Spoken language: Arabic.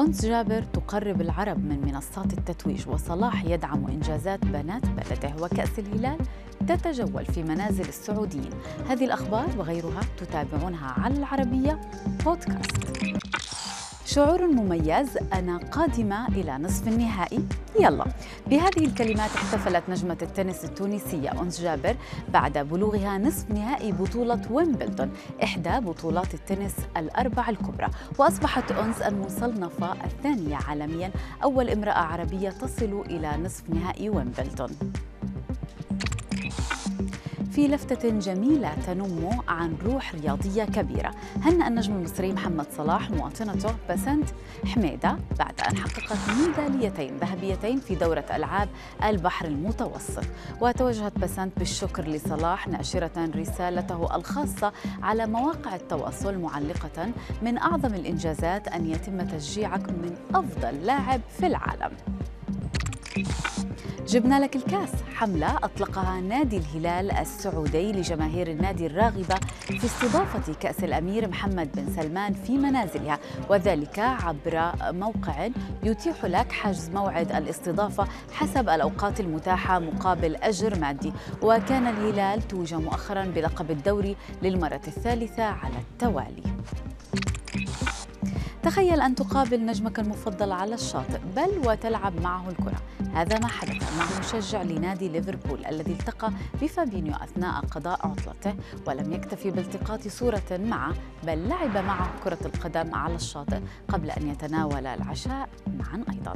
أنس جابر تقرب العرب من منصات التتويج وصلاح يدعم إنجازات بنات بلده وكأس الهلال تتجول في منازل السعوديين. هذه الأخبار وغيرها تتابعونها على العربية بودكاست شعور مميز أنا قادمة إلى نصف النهائي. يلا. بهذه الكلمات احتفلت نجمة التنس التونسية أنس جابر بعد بلوغها نصف نهائي بطولة ويمبلدون إحدى بطولات التنس الأربع الكبرى. وأصبحت أنس المصنفة الثانية عالميا. أول امرأة عربية تصل إلى نصف نهائي ويمبلدون. في لفتة جميلة تنم عن روح رياضية كبيرة. هنأ النجم المصري محمد صلاح مواطنته بسنت حميدة بعد أن حققت ميداليتين ذهبيتين في دورة ألعاب البحر المتوسط. وتوجهت بسنت بالشكر لصلاح ناشرة رسالته الخاصة على مواقع التواصل معلقة من أعظم الإنجازات أن يتم تشجيعك من أفضل لاعب في العالم. جبنا لك الكاس. حملة أطلقها نادي الهلال السعودي لجماهير النادي الراغبة في استضافة كأس الأمير محمد بن سلمان في منازلها وذلك عبر موقع يتيح لك حجز موعد الاستضافة حسب الأوقات المتاحة مقابل أجر مادي. وكان الهلال توج مؤخرا بلقب الدوري للمرة الثالثة على التوالي. تخيل أن تقابل نجمك المفضل على الشاطئ بل وتلعب معه الكرة. هذا ما حدث مع مشجع لنادي ليفربول الذي التقى بفابينيو أثناء قضاء عطلته ولم يكتفي بالتقاط صورة معه بل لعب معه كرة القدم على الشاطئ قبل أن يتناول العشاء معا أيضاً.